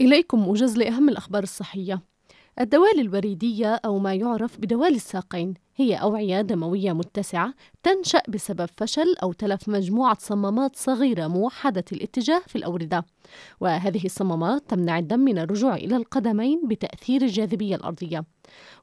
إليكم موجز لأهم الأخبار الصحية. الدوالي الوريدية أو ما يعرف بدوالي الساقين هي أوعية دموية متسعة تنشأ بسبب فشل أو تلف مجموعة صمامات صغيرة موحدة الاتجاه في الأوردة. وهذه الصمامات تمنع الدم من الرجوع إلى القدمين بتأثير الجاذبية الأرضية.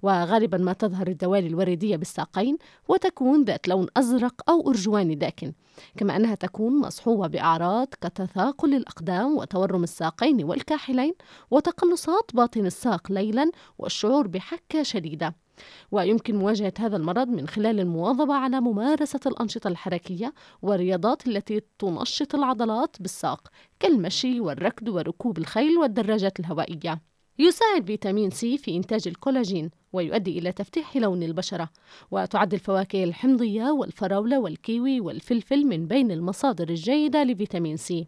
وغالبا ما تظهر الدوالي الوريدية بالساقين وتكون ذات لون أزرق أو أرجواني داكن كما أنها تكون مصحوبة بأعراض كتثاقل الأقدام وتورم الساقين والكاحلين وتقلصات باطن الساق ليلا والشعور بحكة شديدة. ويمكن مواجهة هذا المرض من خلال المواظبة على ممارسة الأنشطة الحركية والرياضات التي تنشط العضلات بالساق كالمشي والركض وركوب الخيل والدراجات الهوائية. يساعد فيتامين سي في إنتاج الكولاجين ويؤدي إلى تفتيح لون البشرة وتعد الفواكه الحمضية والفراولة والكيوي والفلفل من بين المصادر الجيدة لفيتامين سي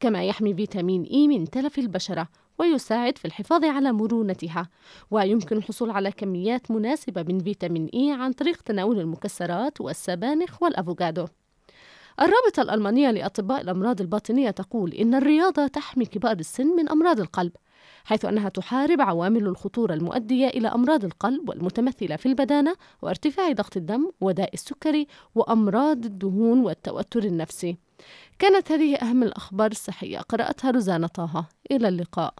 كما يحمي فيتامين إي من تلف البشرة ويساعد في الحفاظ على مرونتها. ويمكن الحصول على كميات مناسبة من فيتامين إي عن طريق تناول المكسرات والسبانخ والأفوكادو. الرابطة الألمانية لأطباء الأمراض الباطنية تقول إن الرياضة تحمي كبار السن من أمراض القلب حيث أنها تحارب عوامل الخطورة المؤدية إلى أمراض القلب والمتمثلة في البدانة وارتفاع ضغط الدم وداء السكري وأمراض الدهون والتوتر النفسي. كانت هذه أهم الأخبار الصحية. قرأتها روزانا طه. إلى اللقاء.